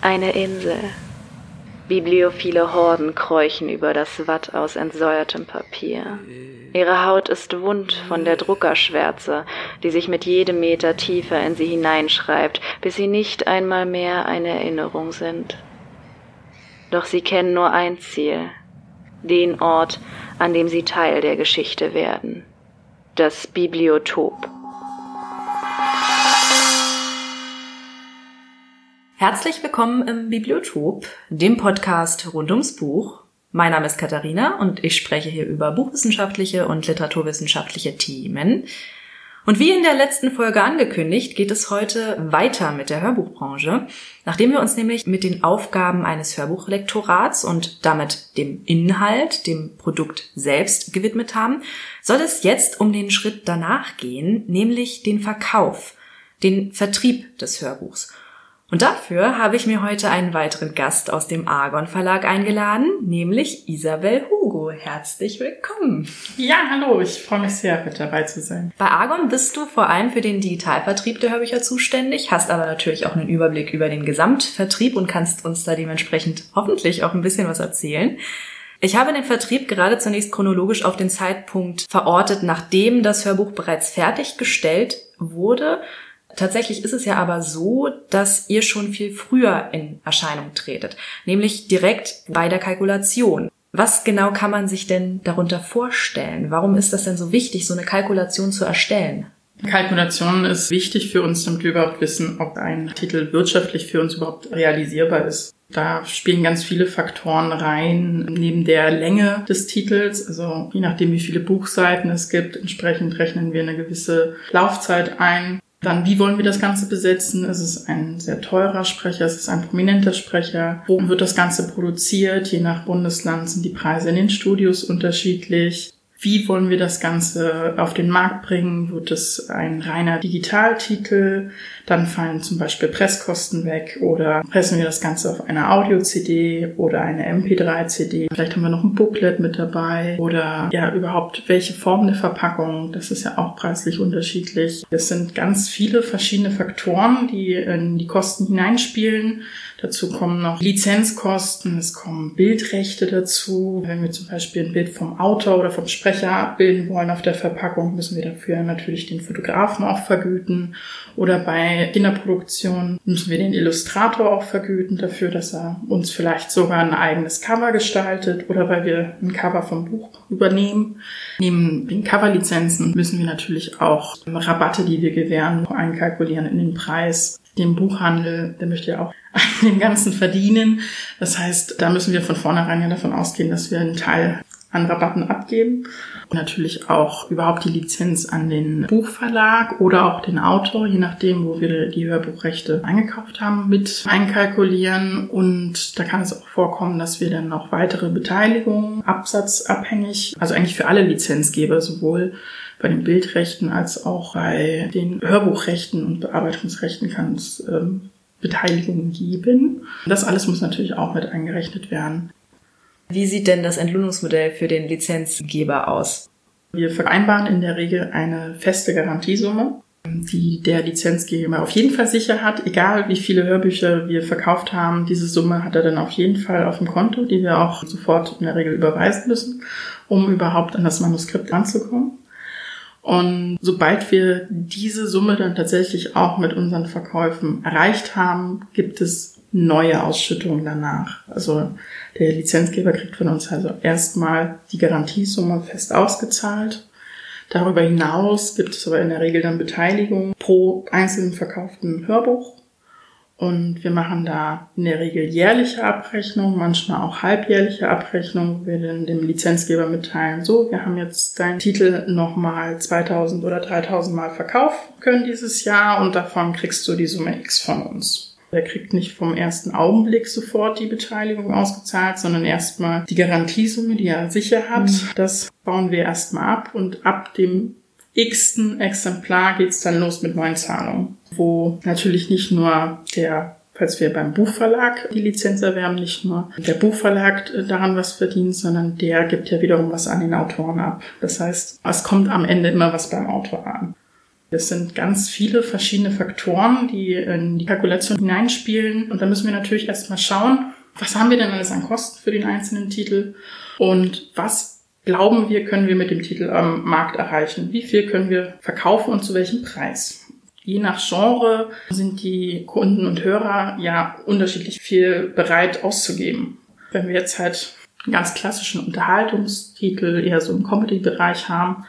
Eine Insel. Bibliophile Horden kräuchen über das Watt aus entsäuertem Papier. Ihre Haut ist wund von der Druckerschwärze, die sich mit jedem Meter tiefer in sie hineinschreibt, bis sie nicht einmal mehr eine Erinnerung sind. Doch sie kennen nur ein Ziel, den Ort, an dem sie Teil der Geschichte werden, das Bibliotop. Herzlich willkommen im Bibliotop, dem Podcast rund ums Buch. Mein Name ist Katharina und ich spreche hier über buchwissenschaftliche und literaturwissenschaftliche Themen. Und wie in der letzten Folge angekündigt, geht es heute weiter mit der Hörbuchbranche. Nachdem wir uns nämlich mit den Aufgaben eines Hörbuchlektorats und damit dem Inhalt, dem Produkt selbst gewidmet haben, soll es jetzt um den Schritt danach gehen, nämlich den Verkauf, den Vertrieb des Hörbuchs. Und dafür habe ich mir heute einen weiteren Gast aus dem Argon Verlag eingeladen, nämlich Isabel Hugo. Herzlich willkommen. Ja, hallo, ich freue mich sehr, mit dabei zu sein. Bei Argon bist du vor allem für den Digitalvertrieb der Hörbücher zuständig, hast aber natürlich auch einen Überblick über den Gesamtvertrieb und kannst uns da dementsprechend hoffentlich auch ein bisschen was erzählen. Ich habe den Vertrieb gerade zunächst chronologisch auf den Zeitpunkt verortet, nachdem das Hörbuch bereits fertiggestellt wurde Tatsächlich ist es ja aber so, dass ihr schon viel früher in Erscheinung tretet, nämlich direkt bei der Kalkulation. Was genau kann man sich denn darunter vorstellen? Warum ist das denn so wichtig, so eine Kalkulation zu erstellen? Kalkulation ist wichtig für uns, damit wir überhaupt wissen, ob ein Titel wirtschaftlich für uns überhaupt realisierbar ist. Da spielen ganz viele Faktoren rein, neben der Länge des Titels, also je nachdem, wie viele Buchseiten es gibt, entsprechend rechnen wir eine gewisse Laufzeit ein. Dann, wie wollen wir das Ganze besetzen? Ist es ein sehr teurer Sprecher? Ist es ein prominenter Sprecher? Wo wird das Ganze produziert? Je nach Bundesland sind die Preise in den Studios unterschiedlich. Wie wollen wir das Ganze auf den Markt bringen? Wird es ein reiner Digitaltitel? Dann fallen zum Beispiel Presskosten weg oder pressen wir das Ganze auf eine Audio-CD oder eine MP3-CD. Vielleicht haben wir noch ein Booklet mit dabei oder ja, überhaupt welche Form der Verpackung. Das ist ja auch preislich unterschiedlich. Es sind ganz viele verschiedene Faktoren, die in die Kosten hineinspielen. Dazu kommen noch Lizenzkosten, es kommen Bildrechte dazu. Wenn wir zum Beispiel ein Bild vom Autor oder vom Sprecher abbilden wollen auf der Verpackung, müssen wir dafür natürlich den Fotografen auch vergüten. Oder bei Kinderproduktion müssen wir den Illustrator auch vergüten dafür, dass er uns vielleicht sogar ein eigenes Cover gestaltet oder weil wir ein Cover vom Buch übernehmen. Neben den Coverlizenzen müssen wir natürlich auch Rabatte, die wir gewähren, einkalkulieren in den Preis. Dem Buchhandel, der möchte ja auch dem Ganzen verdienen. Das heißt, da müssen wir von vornherein ja davon ausgehen, dass wir einen Teil an Rabatten abgeben. Und natürlich auch überhaupt die Lizenz an den Buchverlag oder auch den Autor, je nachdem, wo wir die Hörbuchrechte eingekauft haben, mit einkalkulieren. Und da kann es auch vorkommen, dass wir dann noch weitere Beteiligungen, absatzabhängig, also eigentlich für alle Lizenzgeber, sowohl bei den Bildrechten als auch bei den Hörbuchrechten und Bearbeitungsrechten kann es ähm, Beteiligungen geben. Das alles muss natürlich auch mit eingerechnet werden. Wie sieht denn das Entlohnungsmodell für den Lizenzgeber aus? Wir vereinbaren in der Regel eine feste Garantiesumme, die der Lizenzgeber auf jeden Fall sicher hat, egal wie viele Hörbücher wir verkauft haben. Diese Summe hat er dann auf jeden Fall auf dem Konto, die wir auch sofort in der Regel überweisen müssen, um überhaupt an das Manuskript ranzukommen. Und sobald wir diese Summe dann tatsächlich auch mit unseren Verkäufen erreicht haben, gibt es neue Ausschüttungen danach. Also der Lizenzgeber kriegt von uns also erstmal die Garantiesumme fest ausgezahlt. Darüber hinaus gibt es aber in der Regel dann Beteiligung pro einzelnen verkauften Hörbuch und wir machen da in der Regel jährliche Abrechnungen, manchmal auch halbjährliche Abrechnungen, wo wir dann dem Lizenzgeber mitteilen, so, wir haben jetzt deinen Titel nochmal 2000 oder 3000 Mal verkaufen können dieses Jahr und davon kriegst du die Summe X von uns. Der kriegt nicht vom ersten Augenblick sofort die Beteiligung ausgezahlt, sondern erstmal die Garantiesumme, die er sicher hat. Mhm. Das bauen wir erstmal ab und ab dem x-ten Exemplar geht's dann los mit neuen Zahlungen, wo natürlich nicht nur der falls wir beim Buchverlag die Lizenz erwerben, nicht nur der Buchverlag daran was verdient, sondern der gibt ja wiederum was an den Autoren ab. Das heißt, es kommt am Ende immer was beim Autor an. Es sind ganz viele verschiedene Faktoren, die in die Kalkulation hineinspielen. Und da müssen wir natürlich erstmal schauen, was haben wir denn alles an Kosten für den einzelnen Titel und was glauben wir, können wir mit dem Titel am Markt erreichen? Wie viel können wir verkaufen und zu welchem Preis? Je nach Genre sind die Kunden und Hörer ja unterschiedlich viel bereit auszugeben. Wenn wir jetzt halt einen ganz klassischen Unterhaltungstitel eher so im Comedy-Bereich haben,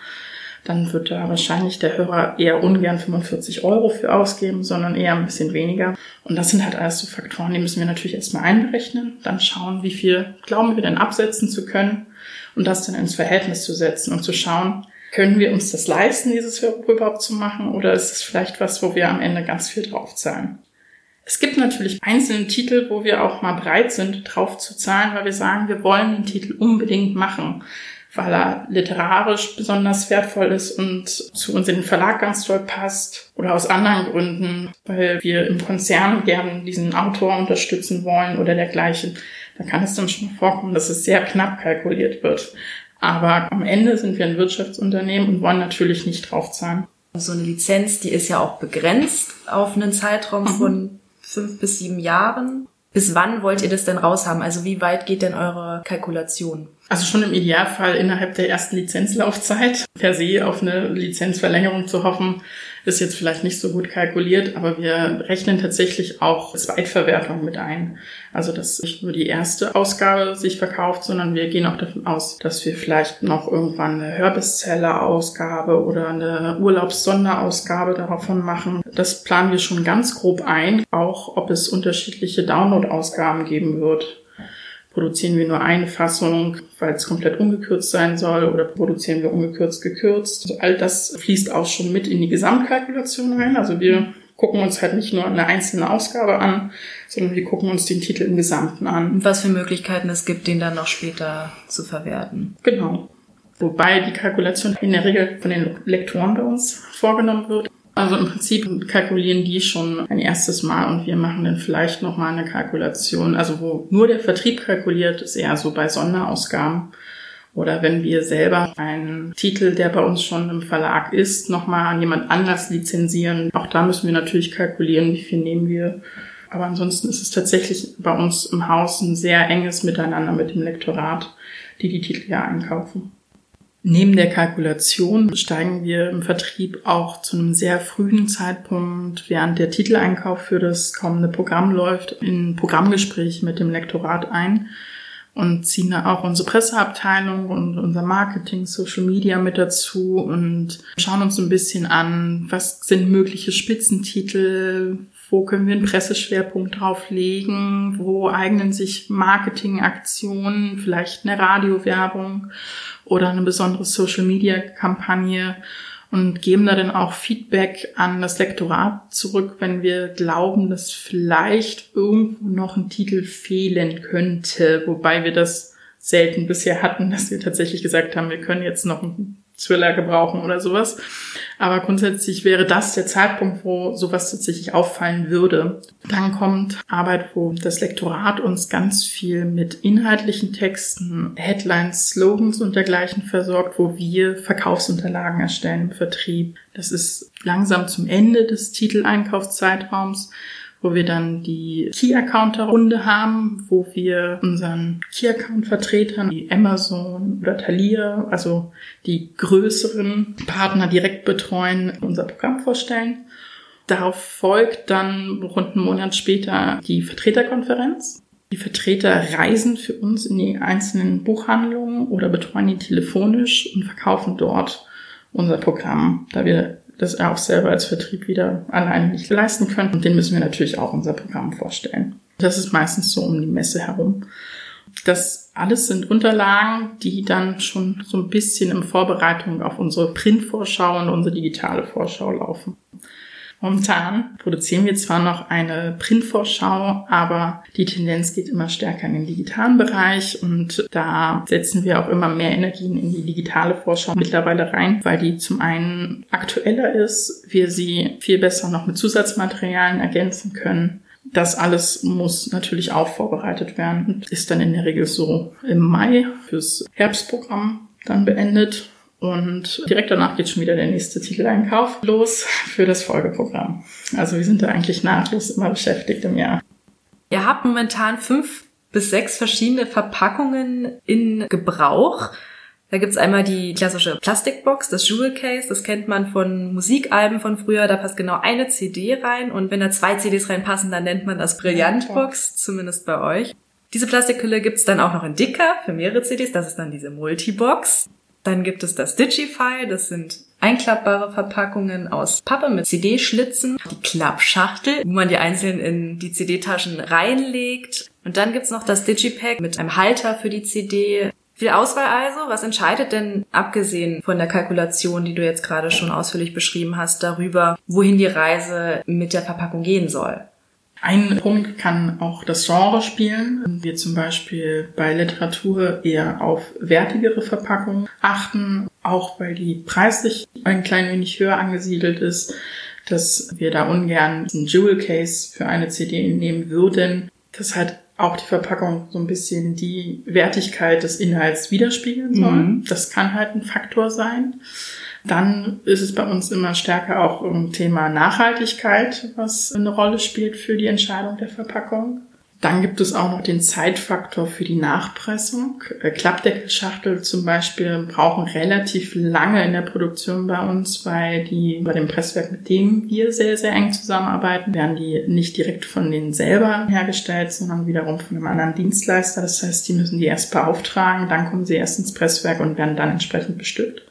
dann wird da wahrscheinlich der Hörer eher ungern 45 Euro für ausgeben, sondern eher ein bisschen weniger. Und das sind halt alles so Faktoren, die müssen wir natürlich erstmal einberechnen, dann schauen, wie viel glauben wir denn absetzen zu können und das dann ins Verhältnis zu setzen und zu schauen, können wir uns das leisten, dieses Hörbuch überhaupt zu machen, oder ist es vielleicht was, wo wir am Ende ganz viel draufzahlen? Es gibt natürlich einzelne Titel, wo wir auch mal bereit sind, drauf zu zahlen, weil wir sagen, wir wollen den Titel unbedingt machen weil er literarisch besonders wertvoll ist und zu uns in den Verlag ganz toll passt oder aus anderen Gründen, weil wir im Konzern gerne diesen Autor unterstützen wollen oder dergleichen. Da kann es dann schon vorkommen, dass es sehr knapp kalkuliert wird. Aber am Ende sind wir ein Wirtschaftsunternehmen und wollen natürlich nicht draufzahlen. So eine Lizenz, die ist ja auch begrenzt auf einen Zeitraum mhm. von fünf bis sieben Jahren. Bis wann wollt ihr das denn raushaben? Also wie weit geht denn eure Kalkulation? Also schon im Idealfall innerhalb der ersten Lizenzlaufzeit. Per se auf eine Lizenzverlängerung zu hoffen, ist jetzt vielleicht nicht so gut kalkuliert, aber wir rechnen tatsächlich auch Zweitverwertung mit ein. Also dass nicht nur die erste Ausgabe sich verkauft, sondern wir gehen auch davon aus, dass wir vielleicht noch irgendwann eine Hörbestseller-Ausgabe oder eine Urlaubssonderausgabe davon machen. Das planen wir schon ganz grob ein, auch ob es unterschiedliche Download-Ausgaben geben wird produzieren wir nur eine Fassung, weil es komplett ungekürzt sein soll oder produzieren wir ungekürzt gekürzt. Also all das fließt auch schon mit in die Gesamtkalkulation rein. Also wir gucken uns halt nicht nur eine einzelne Ausgabe an, sondern wir gucken uns den Titel im Gesamten an. Was für Möglichkeiten es gibt, den dann noch später zu verwerten. Genau. Wobei die Kalkulation in der Regel von den Lektoren bei uns vorgenommen wird. Also im Prinzip kalkulieren die schon ein erstes Mal und wir machen dann vielleicht nochmal eine Kalkulation. Also wo nur der Vertrieb kalkuliert, ist eher so bei Sonderausgaben. Oder wenn wir selber einen Titel, der bei uns schon im Verlag ist, nochmal an jemand anders lizenzieren. Auch da müssen wir natürlich kalkulieren, wie viel nehmen wir. Aber ansonsten ist es tatsächlich bei uns im Haus ein sehr enges Miteinander mit dem Lektorat, die die Titel ja einkaufen. Neben der Kalkulation steigen wir im Vertrieb auch zu einem sehr frühen Zeitpunkt, während der Titeleinkauf für das kommende Programm läuft, in Programmgespräch mit dem Lektorat ein und ziehen da auch unsere Presseabteilung und unser Marketing, Social Media mit dazu und schauen uns ein bisschen an, was sind mögliche Spitzentitel, wo können wir einen Presseschwerpunkt drauf legen, wo eignen sich Marketingaktionen, vielleicht eine Radiowerbung oder eine besondere Social-Media-Kampagne und geben da dann auch Feedback an das Lektorat zurück, wenn wir glauben, dass vielleicht irgendwo noch ein Titel fehlen könnte, wobei wir das selten bisher hatten, dass wir tatsächlich gesagt haben, wir können jetzt noch einen Thriller gebrauchen oder sowas. Aber grundsätzlich wäre das der Zeitpunkt, wo sowas tatsächlich auffallen würde. Dann kommt Arbeit, wo das Lektorat uns ganz viel mit inhaltlichen Texten, Headlines, Slogans und dergleichen versorgt, wo wir Verkaufsunterlagen erstellen im Vertrieb. Das ist langsam zum Ende des Titeleinkaufszeitraums wo wir dann die Key-Account-Runde haben, wo wir unseren Key-Account-Vertretern, wie Amazon oder Thalia, also die größeren Partner direkt betreuen, unser Programm vorstellen. Darauf folgt dann rund einen Monat später die Vertreterkonferenz. Die Vertreter reisen für uns in die einzelnen Buchhandlungen oder betreuen die telefonisch und verkaufen dort unser Programm, da wir das er auch selber als Vertrieb wieder alleine nicht leisten können. Und den müssen wir natürlich auch unser Programm vorstellen. Das ist meistens so um die Messe herum. Das alles sind Unterlagen, die dann schon so ein bisschen in Vorbereitung auf unsere Printvorschau und unsere digitale Vorschau laufen. Momentan produzieren wir zwar noch eine Printvorschau, aber die Tendenz geht immer stärker in den digitalen Bereich und da setzen wir auch immer mehr Energien in die digitale Vorschau mittlerweile rein, weil die zum einen aktueller ist, wir sie viel besser noch mit Zusatzmaterialien ergänzen können. Das alles muss natürlich auch vorbereitet werden und ist dann in der Regel so im Mai fürs Herbstprogramm dann beendet Und direkt danach geht schon wieder der nächste Titeleinkauf los für das Folgeprogramm. Also wir sind da eigentlich nahtlos immer beschäftigt im Jahr. Ihr habt momentan fünf bis sechs verschiedene Verpackungen in Gebrauch. Da gibt's einmal die klassische Plastikbox, das Jewel Case, das kennt man von Musikalben von früher, da passt genau eine CD rein und wenn da zwei CDs reinpassen, dann nennt man das Brillantbox, zumindest bei euch. Diese Plastikhülle gibt's dann auch noch in dicker für mehrere CDs, das ist dann diese Multibox. Dann gibt es das Digify, das sind einklappbare Verpackungen aus Pappe mit CD-Schlitzen, die Klappschachtel, wo man die einzeln in die CD-Taschen reinlegt. Und dann gibt's noch das Digipack mit einem Halter für die CD, viel Auswahl also. Was entscheidet denn, abgesehen von der Kalkulation, die du jetzt gerade schon ausführlich beschrieben hast, darüber, wohin die Reise mit der Verpackung gehen soll? Ein Punkt kann auch das Genre spielen. Wir zum Beispiel bei Literatur eher auf wertigere Verpackungen achten, auch weil die preislich ein klein wenig höher angesiedelt ist, dass wir da ungern ein Jewel Case für eine CD nehmen würden. Das hat auch die Verpackung so ein bisschen die Wertigkeit des Inhalts widerspiegeln soll. Mhm. Das kann halt ein Faktor sein. Dann ist es bei uns immer stärker auch ein Thema Nachhaltigkeit, was eine Rolle spielt für die Entscheidung der Verpackung. Dann gibt es auch noch den Zeitfaktor für die Nachpressung. Äh, Klappdeckelschachtel zum Beispiel brauchen relativ lange in der Produktion bei uns, weil die bei dem Presswerk, mit dem wir sehr, sehr eng zusammenarbeiten, werden die nicht direkt von denen selber hergestellt, sondern wiederum von einem anderen Dienstleister. Das heißt, die müssen die erst beauftragen, dann kommen sie erst ins Presswerk und werden dann entsprechend bestückt.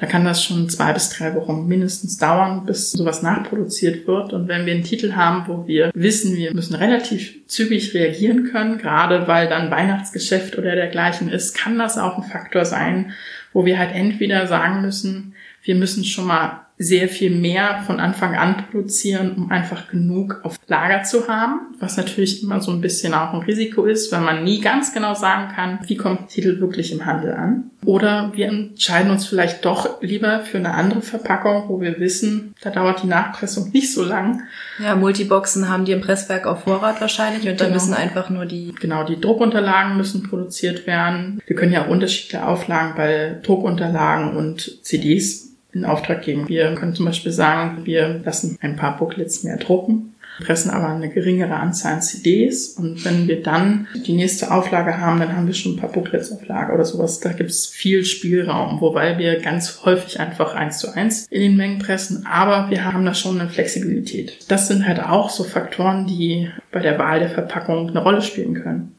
Da kann das schon zwei bis drei Wochen mindestens dauern, bis sowas nachproduziert wird. Und wenn wir einen Titel haben, wo wir wissen, wir müssen relativ zügig reagieren können, gerade weil dann Weihnachtsgeschäft oder dergleichen ist, kann das auch ein Faktor sein, wo wir halt entweder sagen müssen, wir müssen schon mal sehr viel mehr von Anfang an produzieren, um einfach genug auf Lager zu haben, was natürlich immer so ein bisschen auch ein Risiko ist, weil man nie ganz genau sagen kann, wie kommt der Titel wirklich im Handel an. Oder wir entscheiden uns vielleicht doch lieber für eine andere Verpackung, wo wir wissen, da dauert die Nachpressung nicht so lang. Ja, Multiboxen haben die im Presswerk auf Vorrat wahrscheinlich und dann genau. müssen einfach nur die... Genau, die Druckunterlagen müssen produziert werden. Wir können ja auch unterschiedliche Auflagen bei Druckunterlagen und CDs in Auftrag geben. Wir können zum Beispiel sagen, wir lassen ein paar Booklets mehr drucken, pressen aber eine geringere Anzahl an CDs und wenn wir dann die nächste Auflage haben, dann haben wir schon ein paar Booklets auf Lager oder sowas. Da gibt es viel Spielraum, wobei wir ganz häufig einfach eins zu eins in den Mengen pressen, aber wir haben da schon eine Flexibilität. Das sind halt auch so Faktoren, die bei der Wahl der Verpackung eine Rolle spielen können.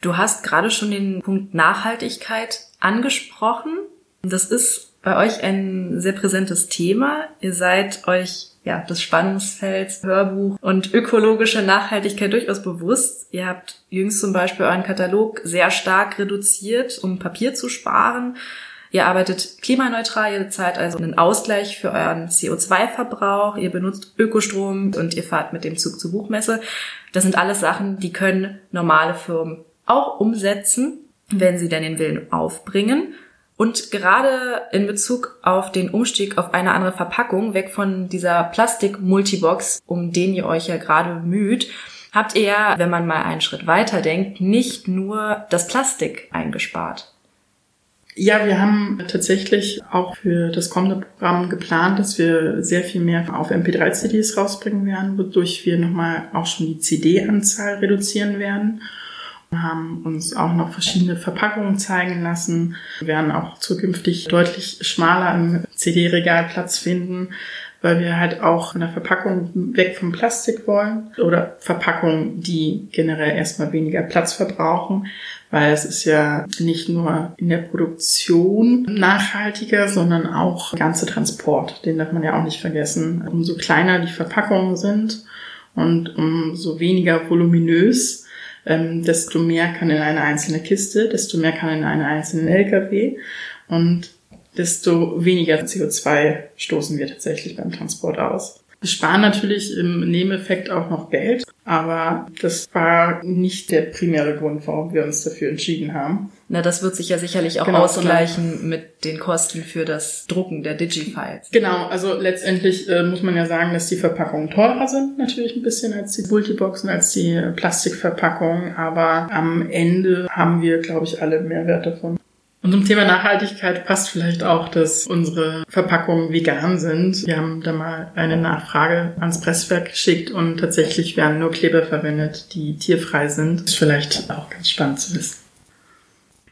Du hast gerade schon den Punkt Nachhaltigkeit angesprochen. Das ist bei euch ein sehr präsentes Thema. Ihr seid euch ja, des Spannungsfelds Hörbuch und ökologische Nachhaltigkeit durchaus bewusst. Ihr habt jüngst zum Beispiel euren Katalog sehr stark reduziert, um Papier zu sparen. Ihr arbeitet klimaneutral, ihr zahlt also einen Ausgleich für euren CO2-Verbrauch, ihr benutzt Ökostrom und ihr fahrt mit dem Zug zur Buchmesse. Das sind alles Sachen, die können normale Firmen auch umsetzen, wenn sie denn den Willen aufbringen. Und gerade in Bezug auf den Umstieg auf eine andere Verpackung, weg von dieser Plastik-Multibox, um den ihr euch ja gerade bemüht, habt ihr ja, wenn man mal einen Schritt weiter denkt, nicht nur das Plastik eingespart. Ja, wir haben tatsächlich auch für das kommende Programm geplant, dass wir sehr viel mehr auf MP3-CDs rausbringen werden, wodurch wir nochmal auch schon die CD-Anzahl reduzieren werden haben uns auch noch verschiedene Verpackungen zeigen lassen. Wir werden auch zukünftig deutlich schmaler im CD-Regal Platz finden, weil wir halt auch von der Verpackung weg vom Plastik wollen oder Verpackungen, die generell erstmal weniger Platz verbrauchen, weil es ist ja nicht nur in der Produktion nachhaltiger, sondern auch ganze Transport. Den darf man ja auch nicht vergessen. Umso kleiner die Verpackungen sind und umso weniger voluminös ähm, desto mehr kann in eine einzelne Kiste, desto mehr kann in einen einzelnen LKW und desto weniger CO2 stoßen wir tatsächlich beim Transport aus. Wir sparen natürlich im Nebeneffekt auch noch Geld, aber das war nicht der primäre Grund, warum wir uns dafür entschieden haben. Na, das wird sich ja sicherlich auch genau, ausgleichen klar. mit den Kosten für das Drucken der Digifiles. Genau, also letztendlich äh, muss man ja sagen, dass die Verpackungen teurer sind, natürlich ein bisschen als die Multiboxen, als die Plastikverpackungen, aber am Ende haben wir, glaube ich, alle Mehrwert davon. Und zum Thema Nachhaltigkeit passt vielleicht auch, dass unsere Verpackungen vegan sind. Wir haben da mal eine Nachfrage ans Presswerk geschickt und tatsächlich werden nur Kleber verwendet, die tierfrei sind. Das ist vielleicht auch ganz spannend zu wissen.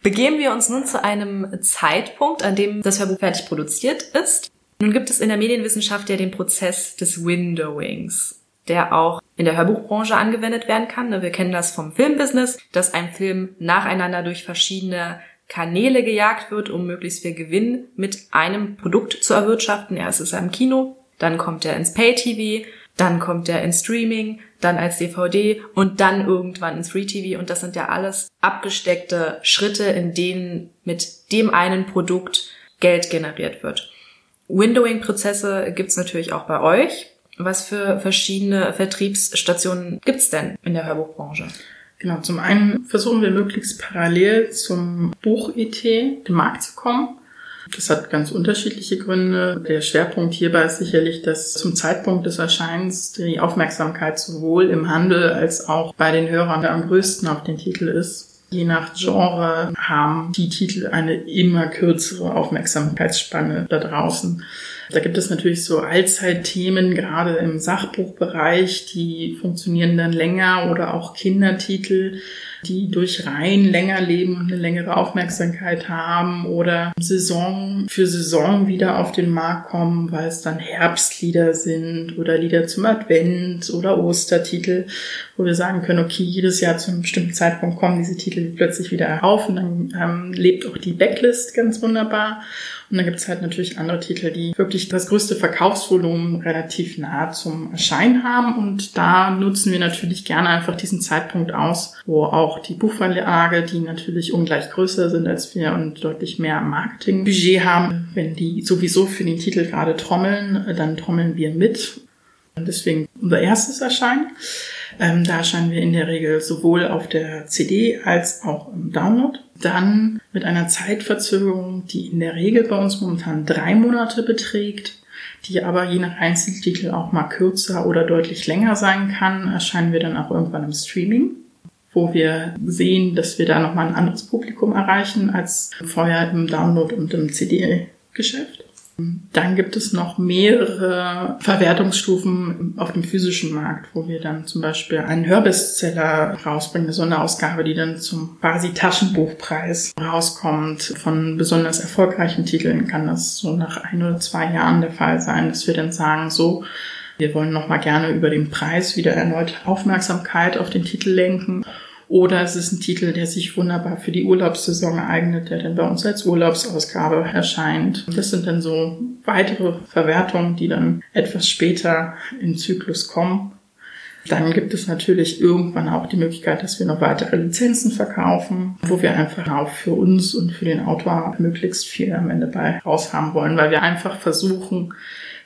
Begeben wir uns nun zu einem Zeitpunkt, an dem das Hörbuch fertig produziert ist. Nun gibt es in der Medienwissenschaft ja den Prozess des Windowings der auch in der Hörbuchbranche angewendet werden kann. Wir kennen das vom Filmbusiness, dass ein Film nacheinander durch verschiedene Kanäle gejagt wird, um möglichst viel Gewinn mit einem Produkt zu erwirtschaften. Erst ist er im Kino, dann kommt er ins Pay-TV, dann kommt er ins Streaming, dann als DVD und dann irgendwann ins Free-TV. Und das sind ja alles abgesteckte Schritte, in denen mit dem einen Produkt Geld generiert wird. Windowing-Prozesse gibt's natürlich auch bei euch. Was für verschiedene Vertriebsstationen gibt's denn in der Hörbuchbranche? Genau, zum einen versuchen wir möglichst parallel zum Buch-IT den Markt zu kommen. Das hat ganz unterschiedliche Gründe. Der Schwerpunkt hierbei ist sicherlich, dass zum Zeitpunkt des Erscheinens die Aufmerksamkeit sowohl im Handel als auch bei den Hörern am größten auf den Titel ist. Je nach Genre haben die Titel eine immer kürzere Aufmerksamkeitsspanne da draußen. Da gibt es natürlich so Allzeitthemen, gerade im Sachbuchbereich, die funktionieren dann länger oder auch Kindertitel, die durch Reihen länger leben und eine längere Aufmerksamkeit haben oder Saison für Saison wieder auf den Markt kommen, weil es dann Herbstlieder sind oder Lieder zum Advent oder Ostertitel, wo wir sagen können, okay, jedes Jahr zu einem bestimmten Zeitpunkt kommen diese Titel plötzlich wieder auf und dann ähm, lebt auch die Backlist ganz wunderbar. Und dann gibt es halt natürlich andere Titel, die wirklich das größte Verkaufsvolumen relativ nah zum Erscheinen haben. Und da nutzen wir natürlich gerne einfach diesen Zeitpunkt aus, wo auch die Buchverlage, die natürlich ungleich größer sind als wir und deutlich mehr Marketingbudget haben, wenn die sowieso für den Titel gerade trommeln, dann trommeln wir mit. Und deswegen unser erstes Erscheinen. Ähm, da erscheinen wir in der Regel sowohl auf der CD als auch im Download dann mit einer Zeitverzögerung, die in der Regel bei uns momentan drei Monate beträgt, die aber je nach Einzeltitel auch mal kürzer oder deutlich länger sein kann, erscheinen wir dann auch irgendwann im Streaming, wo wir sehen, dass wir da nochmal ein anderes Publikum erreichen als vorher im Download und im CD-Geschäft. Dann gibt es noch mehrere Verwertungsstufen auf dem physischen Markt, wo wir dann zum Beispiel einen Hörbestseller rausbringen, eine Sonderausgabe, die dann zum quasi Taschenbuchpreis rauskommt. Von besonders erfolgreichen Titeln kann das so nach ein oder zwei Jahren der Fall sein, dass wir dann sagen, so, wir wollen nochmal gerne über den Preis wieder erneut Aufmerksamkeit auf den Titel lenken oder es ist ein Titel, der sich wunderbar für die Urlaubssaison eignet, der dann bei uns als Urlaubsausgabe erscheint. Das sind dann so weitere Verwertungen, die dann etwas später im Zyklus kommen. Dann gibt es natürlich irgendwann auch die Möglichkeit, dass wir noch weitere Lizenzen verkaufen, wo wir einfach auch für uns und für den Autor möglichst viel am Ende bei raushaben wollen, weil wir einfach versuchen,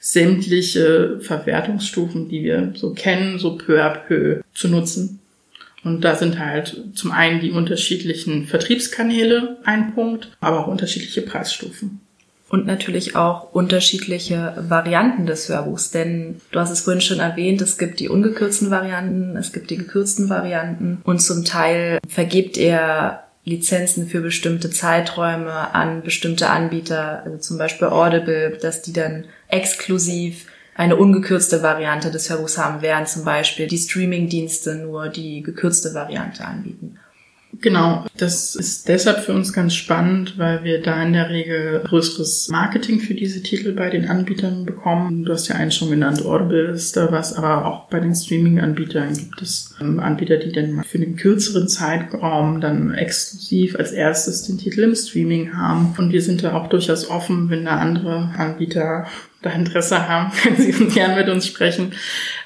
sämtliche Verwertungsstufen, die wir so kennen, so peu à peu zu nutzen. Und da sind halt zum einen die unterschiedlichen Vertriebskanäle ein Punkt, aber auch unterschiedliche Preisstufen. Und natürlich auch unterschiedliche Varianten des Hörbuchs, denn du hast es vorhin schon erwähnt, es gibt die ungekürzten Varianten, es gibt die gekürzten Varianten und zum Teil vergibt er Lizenzen für bestimmte Zeiträume an bestimmte Anbieter, also zum Beispiel Audible, dass die dann exklusiv eine ungekürzte Variante des Hörbuchs haben, während zum Beispiel die Streaming-Dienste nur die gekürzte Variante anbieten. Genau, das ist deshalb für uns ganz spannend, weil wir da in der Regel größeres Marketing für diese Titel bei den Anbietern bekommen. Du hast ja einen schon genannt, Audible ist da was, aber auch bei den Streaming-Anbietern gibt es ähm, Anbieter, die dann für den kürzeren Zeitraum dann exklusiv als erstes den Titel im Streaming haben. Und wir sind da auch durchaus offen, wenn da andere Anbieter da Interesse haben, können Sie gern mit uns sprechen.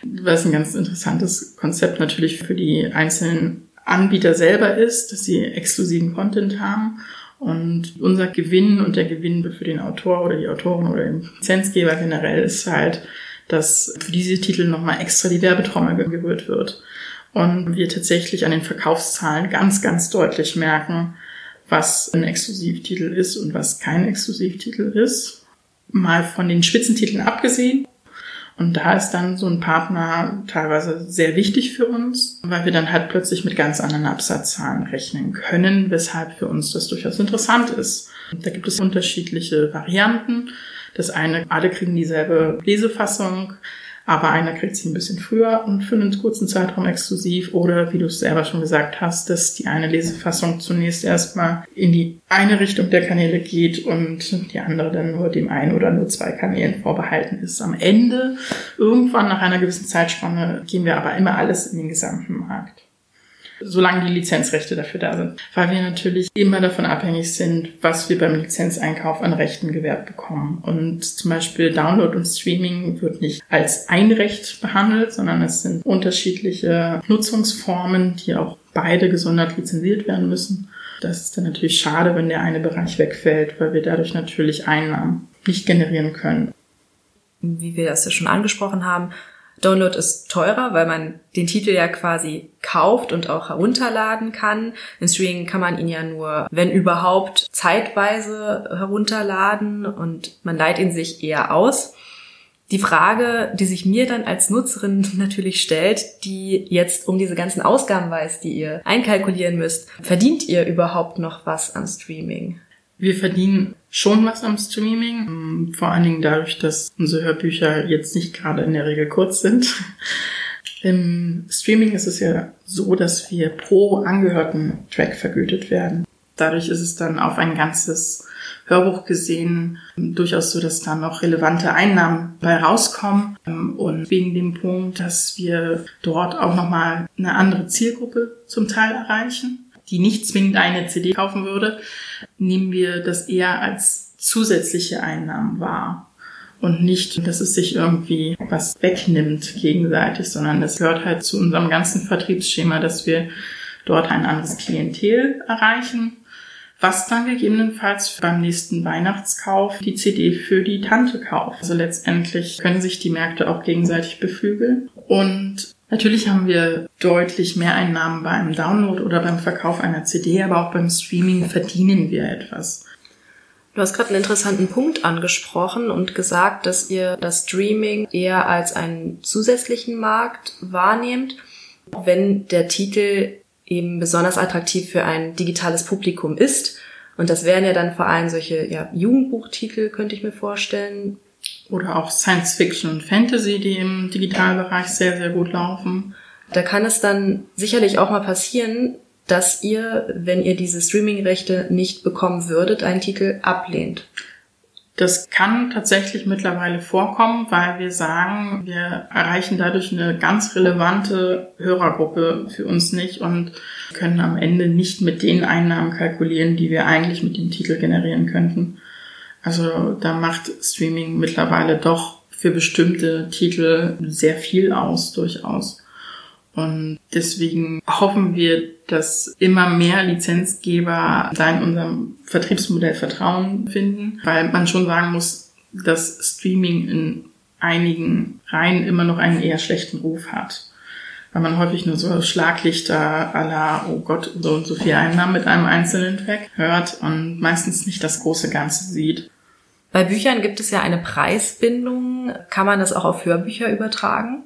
Was ein ganz interessantes Konzept natürlich für die einzelnen Anbieter selber ist, dass sie exklusiven Content haben. Und unser Gewinn und der Gewinn für den Autor oder die Autorin oder den Lizenzgeber generell ist halt, dass für diese Titel nochmal extra die Werbetrommel gerührt wird. Und wir tatsächlich an den Verkaufszahlen ganz, ganz deutlich merken, was ein Exklusivtitel ist und was kein Exklusivtitel ist. Mal von den Spitzentiteln abgesehen. Und da ist dann so ein Partner teilweise sehr wichtig für uns, weil wir dann halt plötzlich mit ganz anderen Absatzzahlen rechnen können, weshalb für uns das durchaus interessant ist. Da gibt es unterschiedliche Varianten. Das eine, alle kriegen dieselbe Lesefassung, aber einer kriegt sie ein bisschen früher und für einen kurzen Zeitraum exklusiv oder wie du es selber schon gesagt hast, dass die eine Lesefassung zunächst erstmal in die eine Richtung der Kanäle geht und die andere dann nur dem einen oder nur zwei Kanälen vorbehalten ist. Am Ende, irgendwann nach einer gewissen Zeitspanne, gehen wir aber immer alles in den gesamten Markt solange die Lizenzrechte dafür da sind. Weil wir natürlich immer davon abhängig sind, was wir beim Lizenzeinkauf an Rechten gewährt bekommen. Und zum Beispiel Download und Streaming wird nicht als ein Recht behandelt, sondern es sind unterschiedliche Nutzungsformen, die auch beide gesondert lizenziert werden müssen. Das ist dann natürlich schade, wenn der eine Bereich wegfällt, weil wir dadurch natürlich Einnahmen nicht generieren können. Wie wir das ja schon angesprochen haben, Download ist teurer, weil man den Titel ja quasi kauft und auch herunterladen kann. Im Streaming kann man ihn ja nur, wenn überhaupt, zeitweise herunterladen und man leiht ihn sich eher aus. Die Frage, die sich mir dann als Nutzerin natürlich stellt, die jetzt um diese ganzen Ausgaben weiß, die ihr einkalkulieren müsst, verdient ihr überhaupt noch was am Streaming? Wir verdienen schon was am Streaming, ähm, vor allen Dingen dadurch, dass unsere Hörbücher jetzt nicht gerade in der Regel kurz sind. Im Streaming ist es ja so, dass wir pro angehörten Track vergütet werden. Dadurch ist es dann auf ein ganzes Hörbuch gesehen durchaus so, dass da noch relevante Einnahmen bei rauskommen. Ähm, und wegen dem Punkt, dass wir dort auch nochmal eine andere Zielgruppe zum Teil erreichen die nicht zwingend eine CD kaufen würde, nehmen wir das eher als zusätzliche Einnahmen wahr. Und nicht, dass es sich irgendwie was wegnimmt gegenseitig, sondern es gehört halt zu unserem ganzen Vertriebsschema, dass wir dort ein anderes Klientel erreichen, was dann gegebenenfalls beim nächsten Weihnachtskauf die CD für die Tante kauft. Also letztendlich können sich die Märkte auch gegenseitig beflügeln. Und Natürlich haben wir deutlich mehr Einnahmen beim Download oder beim Verkauf einer CD, aber auch beim Streaming verdienen wir etwas. Du hast gerade einen interessanten Punkt angesprochen und gesagt, dass ihr das Streaming eher als einen zusätzlichen Markt wahrnehmt, wenn der Titel eben besonders attraktiv für ein digitales Publikum ist. Und das wären ja dann vor allem solche ja, Jugendbuchtitel, könnte ich mir vorstellen, oder auch Science Fiction und Fantasy, die im Digitalbereich sehr, sehr gut laufen. Da kann es dann sicherlich auch mal passieren, dass ihr, wenn ihr diese Streaming-Rechte nicht bekommen würdet, einen Titel ablehnt. Das kann tatsächlich mittlerweile vorkommen, weil wir sagen, wir erreichen dadurch eine ganz relevante Hörergruppe für uns nicht und können am Ende nicht mit den Einnahmen kalkulieren, die wir eigentlich mit dem Titel generieren könnten. Also da macht Streaming mittlerweile doch für bestimmte Titel sehr viel aus, durchaus. Und deswegen hoffen wir, dass immer mehr Lizenzgeber da in unserem Vertriebsmodell Vertrauen finden, weil man schon sagen muss, dass Streaming in einigen Reihen immer noch einen eher schlechten Ruf hat. Weil man häufig nur so Schlaglichter la, oh Gott, so und so viel Einnahmen mit einem einzelnen Track hört und meistens nicht das große Ganze sieht. Bei Büchern gibt es ja eine Preisbindung. Kann man das auch auf Hörbücher übertragen?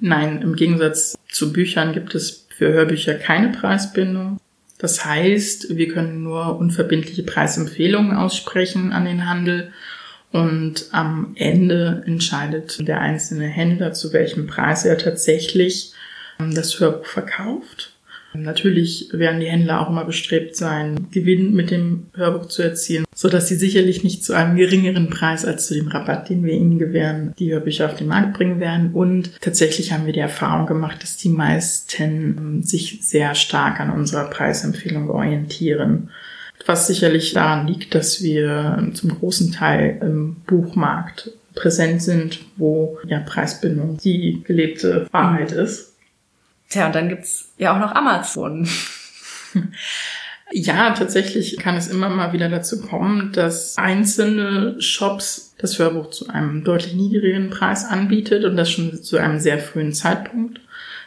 Nein, im Gegensatz zu Büchern gibt es für Hörbücher keine Preisbindung. Das heißt, wir können nur unverbindliche Preisempfehlungen aussprechen an den Handel und am Ende entscheidet der einzelne Händler, zu welchem Preis er tatsächlich das Hörbuch verkauft. Natürlich werden die Händler auch immer bestrebt sein, Gewinn mit dem Hörbuch zu erzielen, so dass sie sicherlich nicht zu einem geringeren Preis als zu dem Rabatt, den wir ihnen gewähren, die Hörbücher auf den Markt bringen werden. Und tatsächlich haben wir die Erfahrung gemacht, dass die meisten ähm, sich sehr stark an unserer Preisempfehlung orientieren. Was sicherlich daran liegt, dass wir zum großen Teil im Buchmarkt präsent sind, wo ja Preisbindung die gelebte Wahrheit ist. Tja, und dann gibt's ja auch noch Amazon. Ja, tatsächlich kann es immer mal wieder dazu kommen, dass einzelne Shops das Hörbuch zu einem deutlich niedrigeren Preis anbietet und das schon zu einem sehr frühen Zeitpunkt.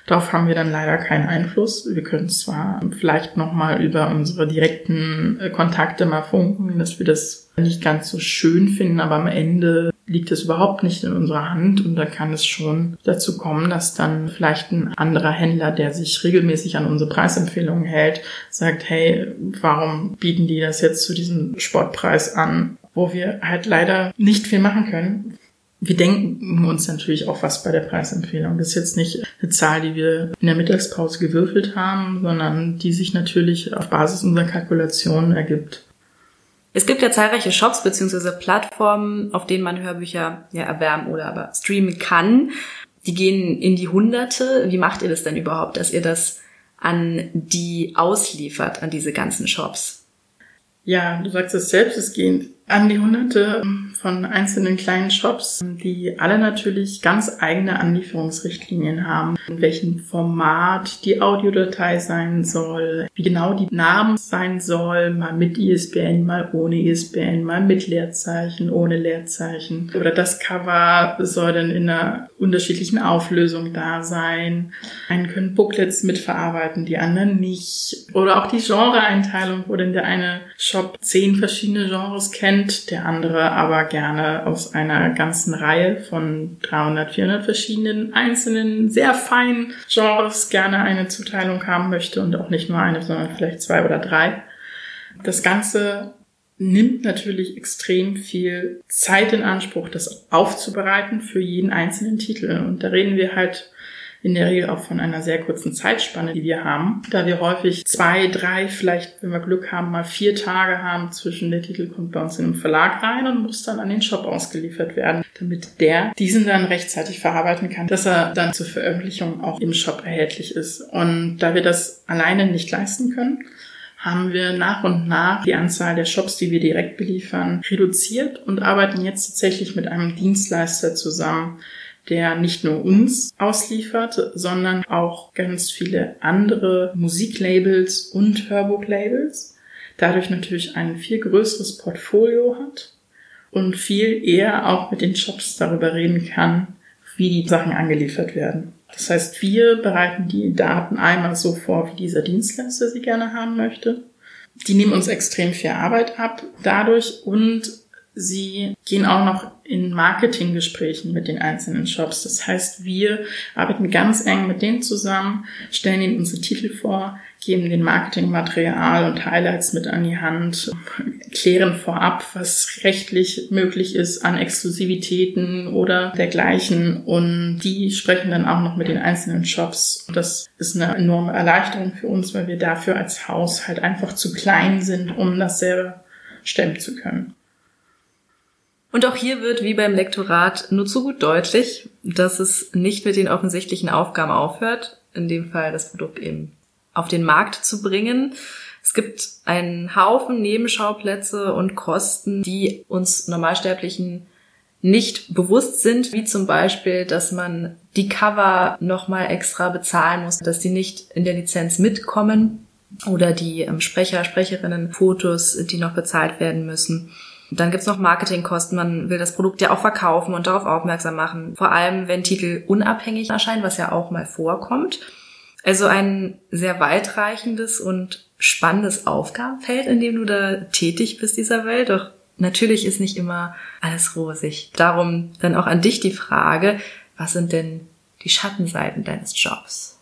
Darauf haben wir dann leider keinen Einfluss. Wir können zwar vielleicht nochmal über unsere direkten äh, Kontakte mal funken, dass wir das nicht ganz so schön finden, aber am Ende liegt es überhaupt nicht in unserer Hand und da kann es schon dazu kommen, dass dann vielleicht ein anderer Händler, der sich regelmäßig an unsere Preisempfehlungen hält, sagt, hey, warum bieten die das jetzt zu diesem Sportpreis an, wo wir halt leider nicht viel machen können. Wir denken uns natürlich auch was bei der Preisempfehlung. Das ist jetzt nicht eine Zahl, die wir in der Mittagspause gewürfelt haben, sondern die sich natürlich auf Basis unserer Kalkulationen ergibt. Es gibt ja zahlreiche Shops bzw. Plattformen, auf denen man Hörbücher ja erwärmen oder aber streamen kann. Die gehen in die Hunderte. Wie macht ihr das denn überhaupt, dass ihr das an die ausliefert, an diese ganzen Shops? Ja, du sagst es selbst, es gehen an die hunderte von einzelnen kleinen Shops, die alle natürlich ganz eigene Anlieferungsrichtlinien haben, in welchem Format die Audiodatei sein soll, wie genau die Namen sein soll, mal mit ISBN, mal ohne ISBN, mal mit Leerzeichen, ohne Leerzeichen. Oder das Cover soll dann in einer unterschiedlichen Auflösung da sein. Einen können Booklets mitverarbeiten, die anderen nicht. Oder auch die Genreeinteilung, wo denn der eine Shop zehn verschiedene Genres kennt, der andere aber gerne aus einer ganzen Reihe von 300, 400 verschiedenen einzelnen, sehr feinen Genres gerne eine Zuteilung haben möchte und auch nicht nur eine, sondern vielleicht zwei oder drei. Das Ganze nimmt natürlich extrem viel Zeit in Anspruch, das aufzubereiten für jeden einzelnen Titel. Und da reden wir halt in der Regel auch von einer sehr kurzen Zeitspanne, die wir haben, da wir häufig zwei, drei, vielleicht, wenn wir Glück haben, mal vier Tage haben zwischen der Titel kommt bei uns in den Verlag rein und muss dann an den Shop ausgeliefert werden, damit der diesen dann rechtzeitig verarbeiten kann, dass er dann zur Veröffentlichung auch im Shop erhältlich ist. Und da wir das alleine nicht leisten können, haben wir nach und nach die Anzahl der Shops, die wir direkt beliefern, reduziert und arbeiten jetzt tatsächlich mit einem Dienstleister zusammen, der nicht nur uns ausliefert, sondern auch ganz viele andere Musiklabels und Hörbuchlabels. Dadurch natürlich ein viel größeres Portfolio hat und viel eher auch mit den Shops darüber reden kann, wie die Sachen angeliefert werden. Das heißt, wir bereiten die Daten einmal so vor, wie dieser Dienstleister sie gerne haben möchte. Die nehmen uns extrem viel Arbeit ab dadurch und Sie gehen auch noch in Marketinggesprächen mit den einzelnen Shops. Das heißt, wir arbeiten ganz eng mit denen zusammen, stellen ihnen unsere Titel vor, geben den Marketingmaterial und Highlights mit an die Hand, klären vorab, was rechtlich möglich ist an Exklusivitäten oder dergleichen. Und die sprechen dann auch noch mit den einzelnen Shops. Und das ist eine enorme Erleichterung für uns, weil wir dafür als Haus halt einfach zu klein sind, um das selber stemmen zu können. Und auch hier wird, wie beim Lektorat, nur zu gut deutlich, dass es nicht mit den offensichtlichen Aufgaben aufhört, in dem Fall das Produkt eben auf den Markt zu bringen. Es gibt einen Haufen Nebenschauplätze und Kosten, die uns Normalsterblichen nicht bewusst sind, wie zum Beispiel, dass man die Cover nochmal extra bezahlen muss, dass die nicht in der Lizenz mitkommen oder die ähm, Sprecher, Sprecherinnen, Fotos, die noch bezahlt werden müssen. Dann gibt's noch Marketingkosten. Man will das Produkt ja auch verkaufen und darauf aufmerksam machen. Vor allem, wenn Titel unabhängig erscheinen, was ja auch mal vorkommt. Also ein sehr weitreichendes und spannendes Aufgabenfeld, in dem du da tätig bist dieser Welt. Doch natürlich ist nicht immer alles rosig. Darum dann auch an dich die Frage, was sind denn die Schattenseiten deines Jobs?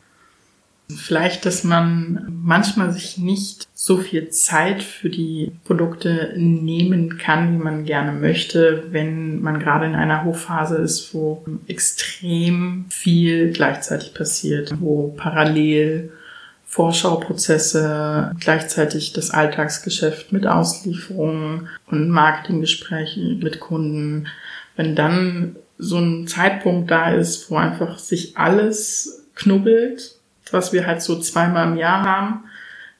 Vielleicht, dass man manchmal sich nicht so viel Zeit für die Produkte nehmen kann, wie man gerne möchte, wenn man gerade in einer Hochphase ist, wo extrem viel gleichzeitig passiert, wo parallel Vorschauprozesse, gleichzeitig das Alltagsgeschäft mit Auslieferungen und Marketinggesprächen mit Kunden. Wenn dann so ein Zeitpunkt da ist, wo einfach sich alles knubbelt, was wir halt so zweimal im Jahr haben,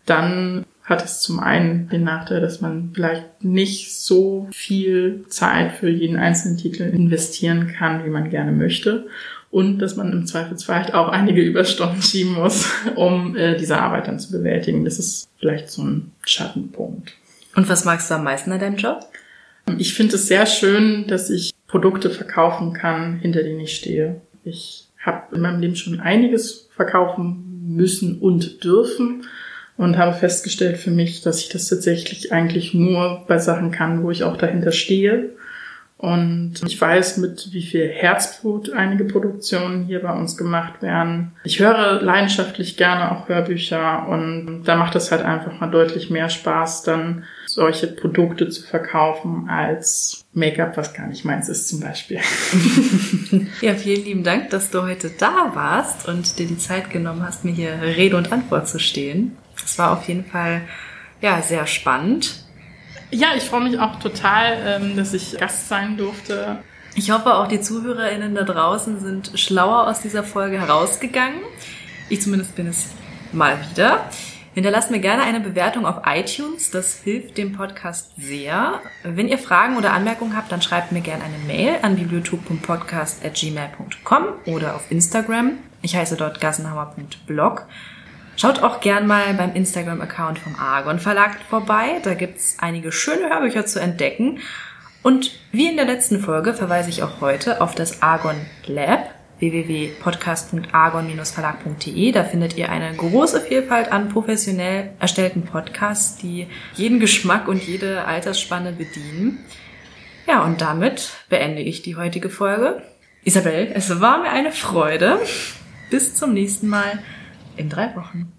dann hat es zum einen den Nachteil, dass man vielleicht nicht so viel Zeit für jeden einzelnen Titel investieren kann, wie man gerne möchte. Und dass man im Zweifelsfall auch einige Überstunden schieben muss, um äh, diese Arbeit dann zu bewältigen. Das ist vielleicht so ein Schattenpunkt. Und was magst du am meisten an deinem Job? Ich finde es sehr schön, dass ich Produkte verkaufen kann, hinter denen ich stehe. Ich habe in meinem Leben schon einiges verkaufen müssen und dürfen und habe festgestellt für mich, dass ich das tatsächlich eigentlich nur bei Sachen kann, wo ich auch dahinter stehe Und ich weiß, mit wie viel Herzblut einige Produktionen hier bei uns gemacht werden. Ich höre leidenschaftlich gerne auch Hörbücher und da macht es halt einfach mal deutlich mehr Spaß, dann solche Produkte zu verkaufen als Make-up, was gar nicht meins ist zum Beispiel. ja, vielen lieben Dank, dass du heute da warst und dir die Zeit genommen hast, mir hier Rede und Antwort zu stehen. Es war auf jeden Fall ja sehr spannend. Ja, ich freue mich auch total, ähm, dass ich Gast sein durfte. Ich hoffe, auch die ZuhörerInnen da draußen sind schlauer aus dieser Folge herausgegangen. Ich zumindest bin es mal wieder. Hinterlasst mir gerne eine Bewertung auf iTunes, das hilft dem Podcast sehr. Wenn ihr Fragen oder Anmerkungen habt, dann schreibt mir gerne eine Mail an bibliothek.podcast.gmail.com oder auf Instagram. Ich heiße dort gassenhammer.blog. Schaut auch gern mal beim Instagram-Account vom Argon Verlag vorbei. Da gibt's einige schöne Hörbücher zu entdecken. Und wie in der letzten Folge verweise ich auch heute auf das Argon Lab www.podcast.argon-verlag.de. Da findet ihr eine große Vielfalt an professionell erstellten Podcasts, die jeden Geschmack und jede Altersspanne bedienen. Ja, und damit beende ich die heutige Folge. Isabel, es war mir eine Freude. Bis zum nächsten Mal in drei Wochen.